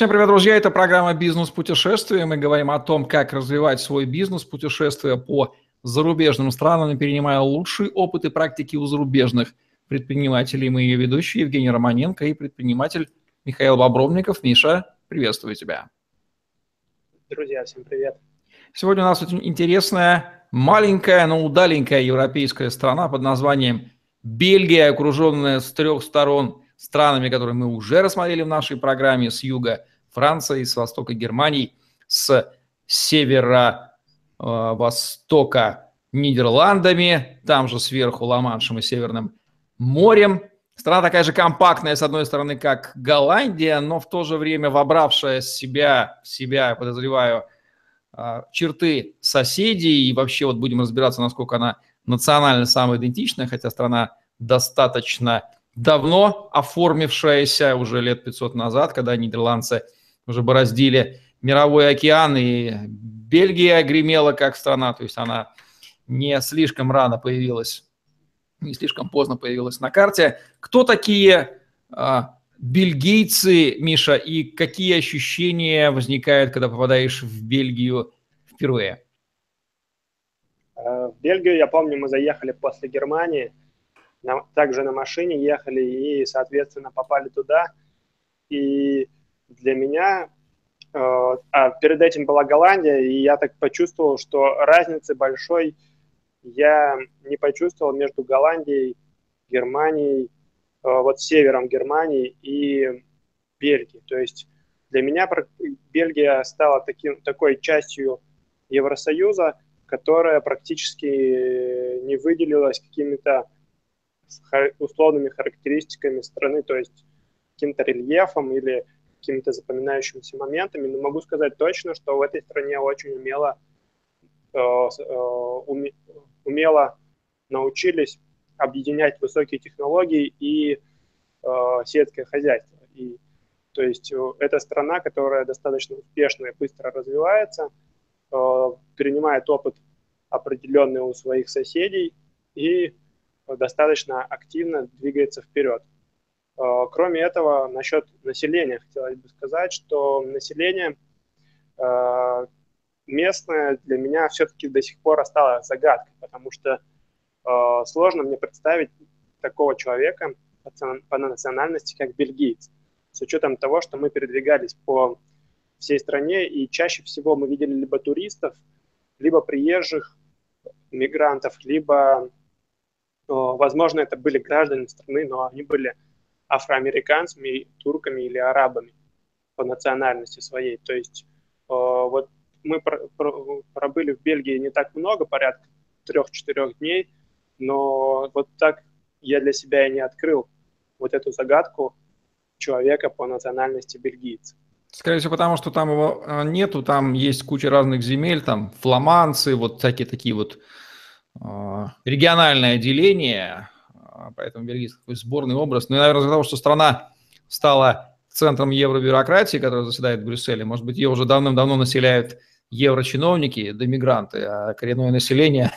Всем привет, друзья! Это программа «Бизнес-путешествия». Мы говорим о том, как развивать свой бизнес, путешествуя по зарубежным странам перенимая лучший опыт и практики у зарубежных предпринимателей. Мы ее ведущие Евгений Романенко и предприниматель Михаил Бобровников. Миша, приветствую тебя. Друзья, всем привет. Сегодня у нас очень интересная, маленькая, но удаленькая европейская страна под названием Бельгия, окруженная с трех сторон странами, которые мы уже рассмотрели в нашей программе, с юга Франции, с востока Германии, с севера э, востока Нидерландами, там же сверху Ла-Маншем и Северным морем. Страна такая же компактная, с одной стороны, как Голландия, но в то же время вобравшая себя, себя, подозреваю, э, черты соседей. И вообще вот будем разбираться, насколько она национально самоидентичная, хотя страна достаточно давно оформившаяся, уже лет 500 назад, когда нидерландцы уже бороздили мировой океан, и Бельгия гремела как страна, то есть она не слишком рано появилась, не слишком поздно появилась на карте. Кто такие а, бельгийцы, Миша, и какие ощущения возникают, когда попадаешь в Бельгию впервые? Э, в Бельгию, я помню, мы заехали после Германии – на, также на машине ехали и, соответственно, попали туда. И для меня, э, а перед этим была Голландия, и я так почувствовал, что разницы большой я не почувствовал между Голландией, Германией, э, вот севером Германии и Бельгией. То есть для меня Бельгия стала таким, такой частью Евросоюза, которая практически не выделилась какими-то условными характеристиками страны, то есть каким-то рельефом или какими-то запоминающимися моментами, но могу сказать точно, что в этой стране очень умело, э, э, умело научились объединять высокие технологии и э, сельское хозяйство. И, то есть это страна, которая достаточно успешно и быстро развивается, перенимает опыт определенный у своих соседей и достаточно активно двигается вперед. Э, кроме этого, насчет населения хотелось бы сказать, что население э, местное для меня все-таки до сих пор осталось загадкой, потому что э, сложно мне представить такого человека по национальности, как бельгиец, с учетом того, что мы передвигались по всей стране, и чаще всего мы видели либо туристов, либо приезжих мигрантов, либо возможно, это были граждане страны, но они были афроамериканцами, турками или арабами по национальности своей. То есть вот мы пробыли в Бельгии не так много, порядка трех-четырех дней, но вот так я для себя и не открыл вот эту загадку человека по национальности бельгийца. Скорее всего, потому что там его а, нету, там есть куча разных земель, там фламандцы, вот всякие такие вот а, региональное деление, поэтому бельгийский такой сборный образ. Ну и, наверное, из-за того, что страна стала центром евробюрократии, которая заседает в Брюсселе, может быть, ее уже давным-давно населяют еврочиновники да мигранты, а коренное население,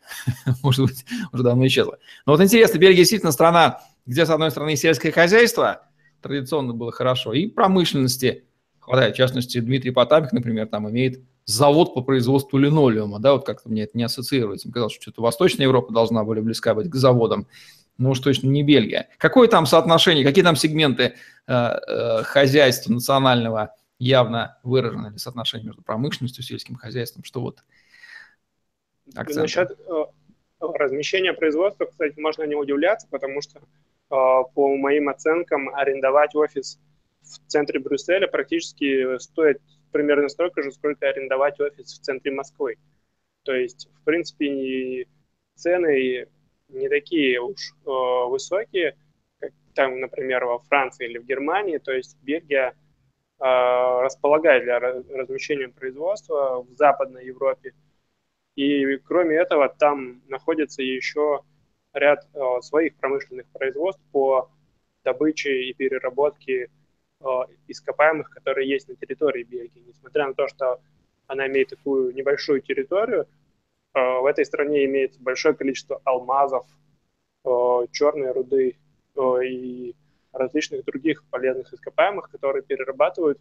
может быть, уже давно исчезло. Но вот интересно, Бельгия действительно страна, где, с одной стороны, сельское хозяйство традиционно было хорошо, и промышленности хватает. В частности, Дмитрий Потапик, например, там имеет завод по производству линолеума, да, вот как-то мне это не ассоциируется. Мне казалось, что что-то Восточная Европа должна более близка быть к заводам, но уж точно не Бельгия. Какое там соотношение, какие там сегменты э, э, хозяйства национального явно выражены, или соотношение между промышленностью и сельским хозяйством, что вот акцент? Насчет э, размещения производства, кстати, можно не удивляться, потому что э, по моим оценкам арендовать офис в центре Брюсселя практически стоит примерно столько же, сколько арендовать офис в центре Москвы. То есть, в принципе, цены не такие уж э, высокие, как там, например, во Франции или в Германии. То есть Бельгия э, располагает для размещения производства в Западной Европе. И кроме этого, там находится еще ряд э, своих промышленных производств по добыче и переработке ископаемых, которые есть на территории Бельгии. Несмотря на то, что она имеет такую небольшую территорию, э, в этой стране имеется большое количество алмазов, э, черной руды и различных других полезных ископаемых, которые перерабатывают,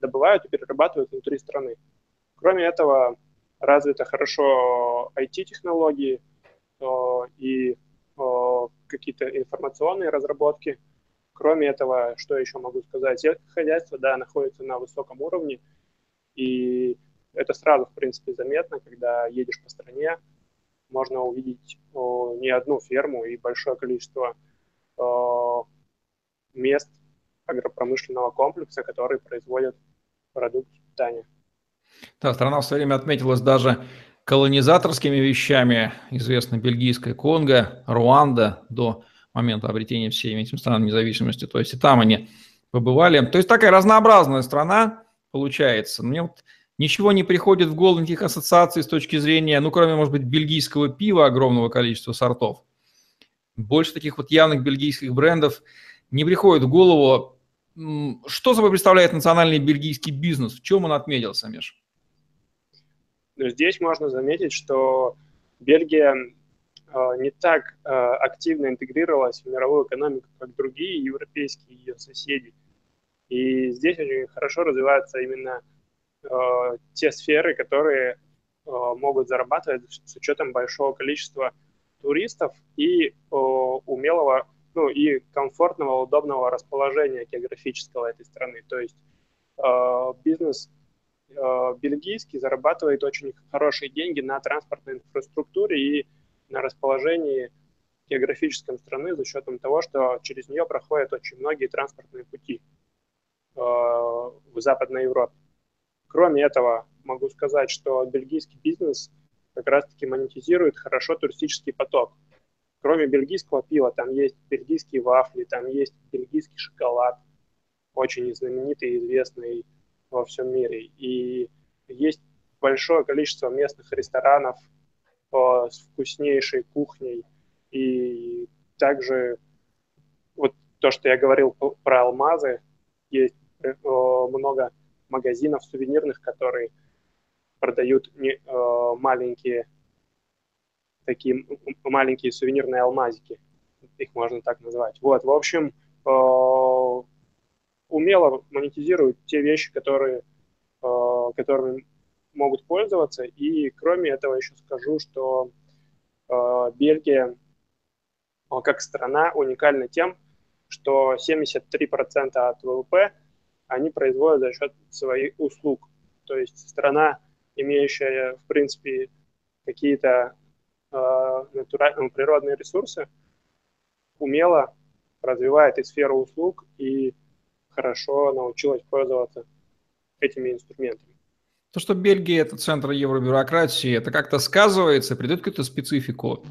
добывают и перерабатывают внутри страны. Кроме этого, развито хорошо IT-технологии и какие-то информационные разработки. Кроме этого, что еще могу сказать? Хозяйство, да, находится на высоком уровне, и это сразу, в принципе, заметно, когда едешь по стране, можно увидеть не одну ферму и большое количество мест агропромышленного комплекса, которые производят продукты питания. Да, страна в свое время отметилась даже колонизаторскими вещами, известно бельгийская Конго, Руанда до момента обретения всеми этими странами независимости. То есть и там они побывали. То есть такая разнообразная страна получается. Мне вот ничего не приходит в голову, никаких ассоциаций с точки зрения, ну, кроме, может быть, бельгийского пива огромного количества сортов. Больше таких вот явных бельгийских брендов не приходит в голову. Что собой представляет национальный бельгийский бизнес? В чем он отметился, Миш? Здесь можно заметить, что Бельгия не так э, активно интегрировалась в мировую экономику, как другие европейские ее соседи. И здесь очень хорошо развиваются именно э, те сферы, которые могут зарабатывать с учетом большого количества туристов и умелого, ну и комфортного, удобного расположения географического этой страны. То есть бизнес бельгийский зарабатывает очень хорошие деньги на транспортной инфраструктуре и на расположении географическом страны за счетом того, что через нее проходят очень многие транспортные пути э, в Западной Европе. Кроме этого, могу сказать, что бельгийский бизнес как раз-таки монетизирует хорошо туристический поток. Кроме бельгийского пива, там есть бельгийские вафли, там есть бельгийский шоколад, очень знаменитый и известный во всем мире. И есть большое количество местных ресторанов с вкуснейшей кухней. И также вот то, что я говорил про алмазы, есть э, много магазинов сувенирных, которые продают не, э, маленькие такие маленькие сувенирные алмазики, их можно так назвать. Вот, в общем, э, умело монетизируют те вещи, которые, которыми могут пользоваться. И кроме этого еще скажу, что э, Бельгия э, как страна уникальна тем, что 73% от ВВП они производят за счет своих услуг. То есть страна, имеющая, в принципе, какие-то э, натуральные, природные ресурсы, умело развивает и сферу услуг, и хорошо научилась пользоваться этими инструментами. То, что Бельгия – это центр евробюрократии, это как-то сказывается, придает какую-то специфику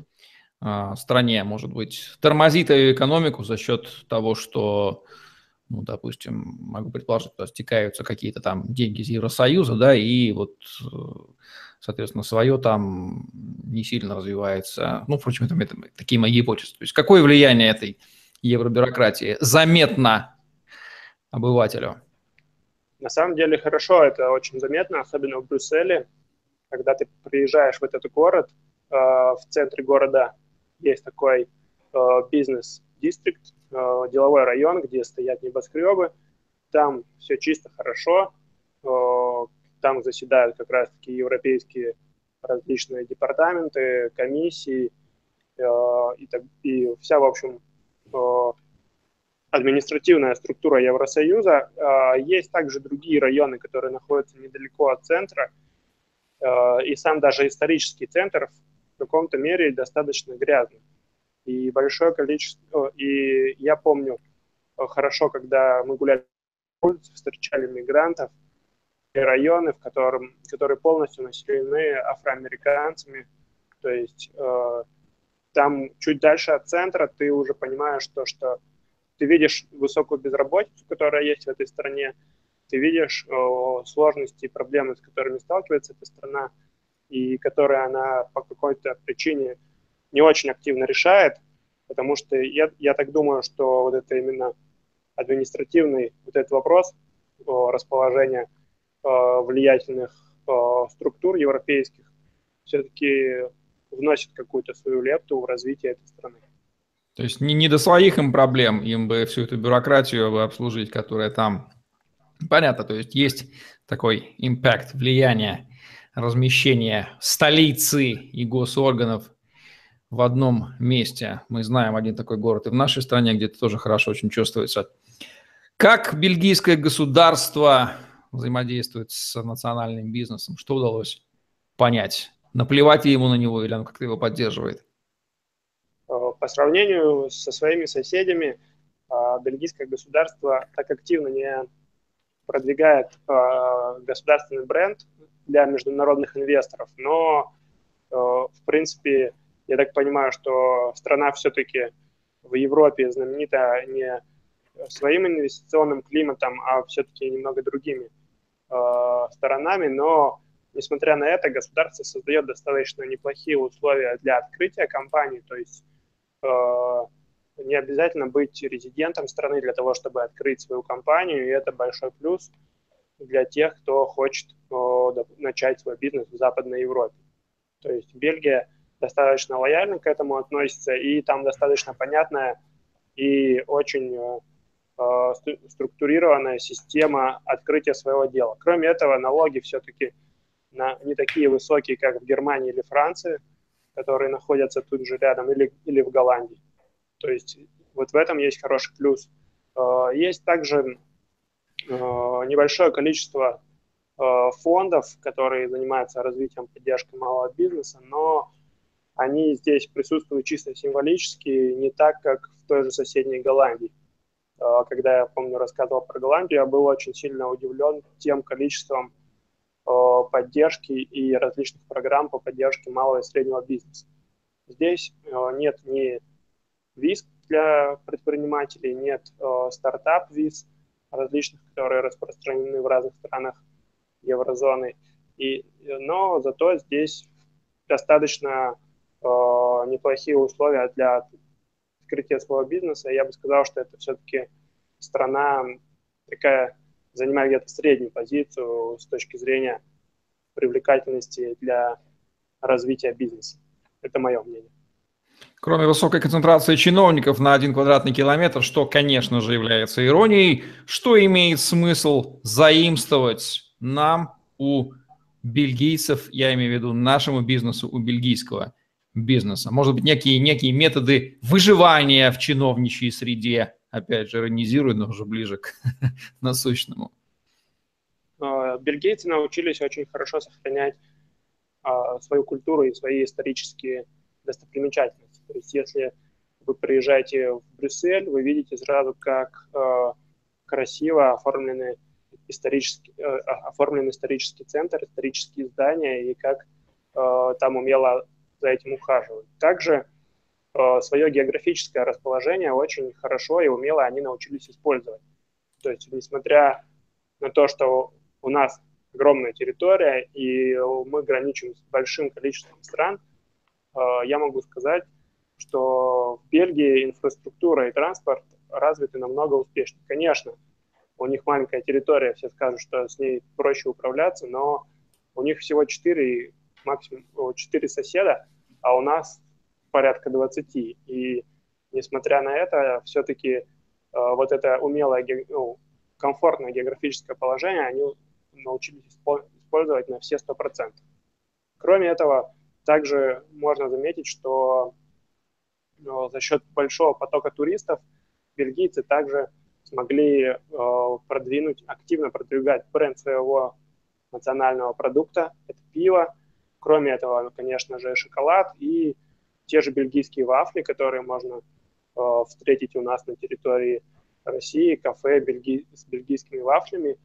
э, стране, может быть, тормозит ее экономику за счет того, что, ну, допустим, могу предположить, что стекаются какие-то там деньги из Евросоюза, да, и вот, соответственно, свое там не сильно развивается. Ну, впрочем, это, это такие мои гипотезы. То есть какое влияние этой евробюрократии заметно обывателю? На самом деле хорошо, это очень заметно, особенно в Брюсселе, когда ты приезжаешь в этот город, э, в центре города есть такой э, бизнес-дистрикт, э, деловой район, где стоят небоскребы, там все чисто хорошо, там заседают как раз-таки европейские различные департаменты, комиссии, и, так, и вся, в общем, административная структура Евросоюза. А, есть также другие районы, которые находятся недалеко от центра, а, и сам даже исторический центр в каком-то мере достаточно грязный. И большое количество... И я помню хорошо, когда мы гуляли по улице, встречали мигрантов, и районы, в котором, которые полностью населены афроамериканцами. То есть там чуть дальше от центра ты уже понимаешь то, что ты видишь высокую безработицу, которая есть в этой стране, ты видишь о, сложности и проблемы, с которыми сталкивается эта страна, и которые она по какой-то причине не очень активно решает, потому что я, я так думаю, что вот это именно административный вот этот вопрос о, расположения о, влиятельных о, структур европейских все-таки вносит какую-то свою лепту в развитие этой страны. То есть не, не до своих им проблем, им бы всю эту бюрократию бы обслужить, которая там. Понятно, то есть есть такой импакт, влияние, размещение столицы и госорганов в одном месте. Мы знаем один такой город и в нашей стране, где это тоже хорошо очень чувствуется. Как бельгийское государство взаимодействует с национальным бизнесом? Что удалось понять? Наплевать ему на него или он как-то его поддерживает? Э, по сравнению со своими соседями, э, бельгийское государство так активно не продвигает э, государственный бренд для международных инвесторов, но, в принципе, я так понимаю, что страна все-таки в Европе знаменита не своим инвестиционным климатом, а все-таки немного другими э, сторонами, но несмотря на это, государство создает достаточно неплохие условия для открытия компании, то есть э, не обязательно быть резидентом страны для того, чтобы открыть свою компанию, и это большой плюс для тех, кто хочет э, начать свой бизнес в Западной Европе. То есть Бельгия достаточно лояльно к этому относится, и там достаточно понятная и очень э, Э, структурированная система открытия своего дела. Кроме этого, налоги все-таки не такие высокие, как в Германии или Франции, которые находятся тут же рядом, или, или в Голландии. То есть вот в этом есть хороший плюс. Э, есть также э, небольшое количество фондов, которые занимаются развитием поддержкой малого бизнеса, но они здесь присутствуют чисто символически, не так, как в той же соседней Голландии. Когда я, помню, рассказывал про Голландию, я был очень сильно удивлен тем количеством поддержки и различных программ по поддержке малого и среднего бизнеса. Здесь нет ни виз для предпринимателей, нет стартап-виз различных, которые распространены в разных странах еврозоны. И, но зато здесь достаточно неплохие условия для открытия своего бизнеса, я бы сказал, что это все-таки страна такая, занимает где-то среднюю позицию с точки зрения привлекательности для развития бизнеса. Это мое мнение. Кроме высокой концентрации чиновников на один квадратный километр, что, конечно же, является иронией, что имеет смысл заимствовать нам у бельгийцев, я имею в виду нашему бизнесу у бельгийского бизнеса. Может быть, некие, некие методы выживания в чиновничьей среде, опять же, иронизируя, но уже ближе к насущному. А, бельгийцы научились очень хорошо сохранять а, свою культуру и свои исторические достопримечательности. То есть если вы приезжаете в Брюссель, вы видите сразу, как а, красиво оформлены исторический, э, оформлен исторический центр, исторические здания, и как там умело за этим ухаживают. Также э, свое географическое расположение очень хорошо и умело они научились использовать. То есть, несмотря на то, что у нас огромная территория и мы граничим с большим количеством стран, э, я могу сказать, что в Бельгии инфраструктура и транспорт развиты намного успешнее. Конечно, у них маленькая территория, все скажут, что с ней проще управляться, но у них всего 4, максимум 4 соседа, а у нас порядка 20. И несмотря на это, все-таки э, вот это умелое, ну, комфортное географическое положение они научились использовать на все 100%. Кроме этого, также можно заметить, что ну, за счет большого потока туристов бельгийцы также смогли э, продвинуть, активно продвигать бренд своего национального продукта, это пиво, Кроме этого, конечно же, шоколад и те же бельгийские вафли, которые можно э, встретить у нас на территории России, кафе бельги... с бельгийскими вафлями.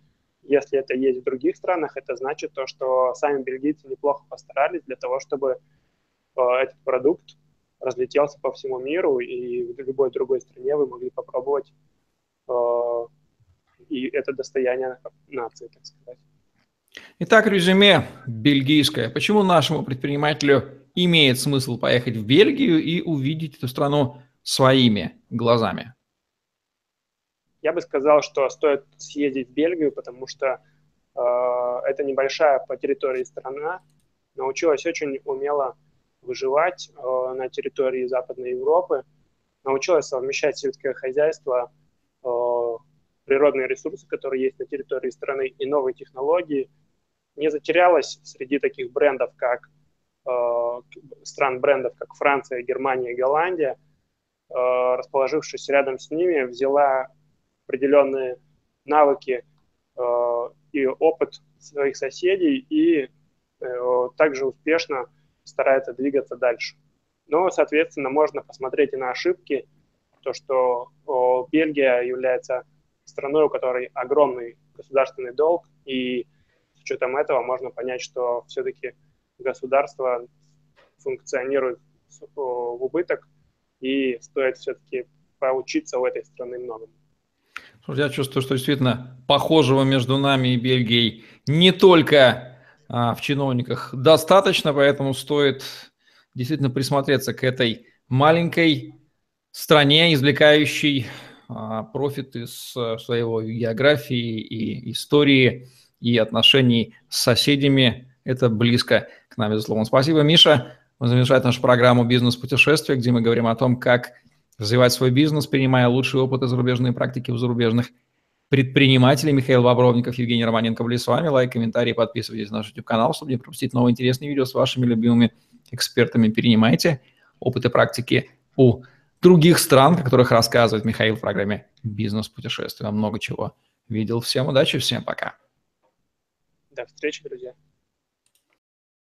Если это есть в других странах, это значит то, что сами бельгийцы неплохо постарались для того, чтобы э, этот продукт разлетелся по всему миру, и в любой другой стране вы могли попробовать. Э, и это достояние нации, так сказать. Итак, резюме бельгийское. Почему нашему предпринимателю имеет смысл поехать в Бельгию и увидеть эту страну своими глазами? Я бы сказал, что стоит съездить в Бельгию, потому что э, это небольшая по территории страна, научилась очень умело выживать э, на территории Западной Европы, научилась совмещать сельское хозяйство, природные ресурсы, которые есть на территории страны, и новые технологии, не затерялась среди таких брендов, как э, стран брендов, как Франция, Германия, Голландия, э, расположившись рядом с ними, взяла определенные навыки э, и опыт своих соседей и э, также успешно старается двигаться дальше. Но, соответственно, можно посмотреть и на ошибки, то, что о, Бельгия является страной, у которой огромный государственный долг, и с учетом этого можно понять, что все-таки государство функционирует в убыток, и стоит все-таки поучиться у этой страны многому. Я чувствую, что действительно похожего между нами и Бельгией не только а, в чиновниках достаточно, поэтому стоит действительно присмотреться к этой маленькой стране, извлекающей а, профит из а, своего географии и истории и отношений с соседями. Это близко к нам, безусловно. Спасибо, Миша. Вы завершаете нашу программу «Бизнес-путешествие», где мы говорим о том, как развивать свой бизнес, принимая лучшие опыты зарубежные практики у зарубежных предпринимателей. Михаил Бобровников, Евгений Романенко были с вами. Лайк, комментарий, подписывайтесь на наш YouTube-канал, чтобы не пропустить новые интересные видео с вашими любимыми экспертами. Перенимайте опыты практики у других стран, о которых рассказывает Михаил в программе «Бизнес-путешествие». много чего видел. Всем удачи, всем пока. До встречи, друзья.